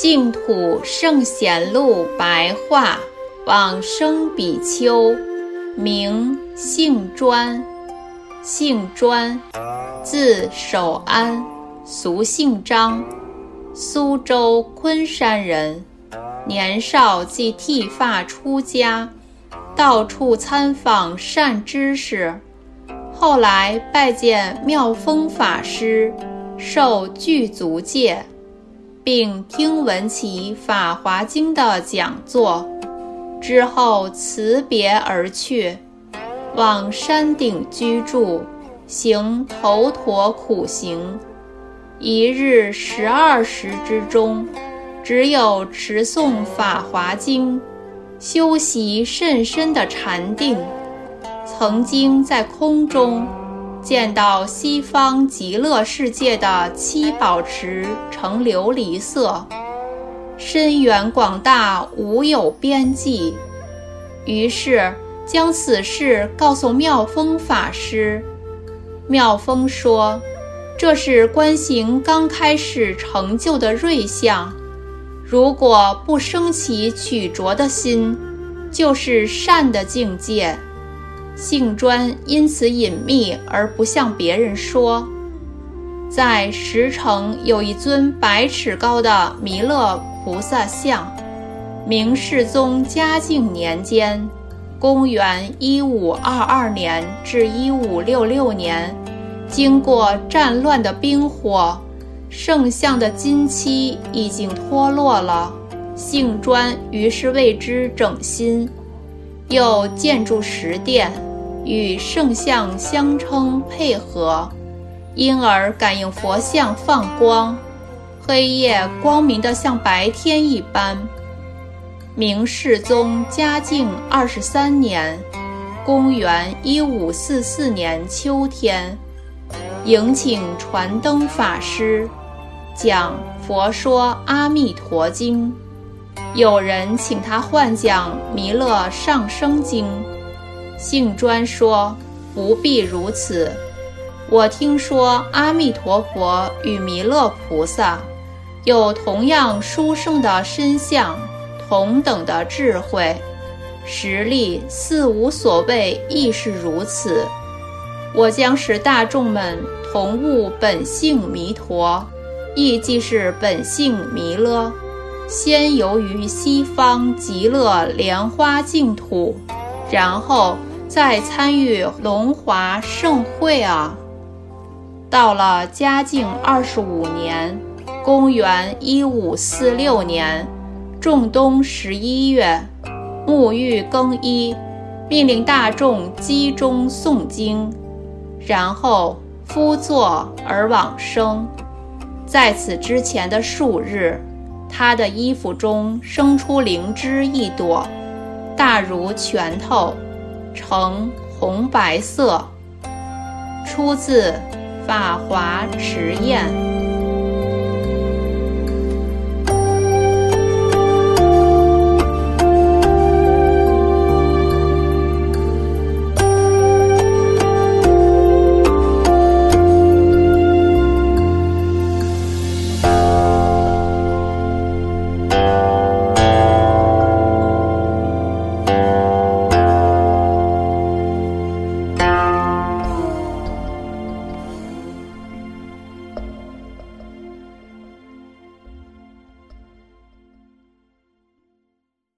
净土圣贤录白话，往生比丘，名姓专，姓专，字守安，俗姓张，苏州昆山人。年少即剃发出家，到处参访善知识。后来拜见妙峰法师，受具足戒。并听闻其《法华经》的讲座，之后辞别而去，往山顶居住，行头陀苦行。一日十二时之中，只有持诵《法华经》，修习甚深的禅定。曾经在空中。见到西方极乐世界的七宝池呈琉璃色，深远广大，无有边际。于是将此事告诉妙峰法师。妙峰说：“这是观行刚开始成就的瑞相，如果不升起取着的心，就是善的境界。”性专因此隐秘而不向别人说，在石城有一尊百尺高的弥勒菩萨像。明世宗嘉靖年间（公元1522年至1566年），经过战乱的兵火，圣像的金漆已经脱落了。性专于是为之整新，又建筑石殿。与圣像相称配合，因而感应佛像放光，黑夜光明的像白天一般。明世宗嘉靖二十三年（公元一五四四年）秋天，迎请传灯法师讲《佛说阿弥陀经》，有人请他换讲《弥勒上生经》。姓专说：“不必如此。我听说阿弥陀佛与弥勒菩萨有同样殊胜的身相，同等的智慧，实力似无所谓，亦是如此。我将使大众们同悟本性弥陀，亦即是本性弥勒，先游于西方极乐莲花净土，然后。”再参与龙华盛会啊！到了嘉靖二十五年（公元一五四六年）仲冬十一月，沐浴更衣，命令大众集中诵经，然后敷坐而往生。在此之前的数日，他的衣服中生出灵芝一朵，大如拳头。呈红白色，出自《法华池宴》。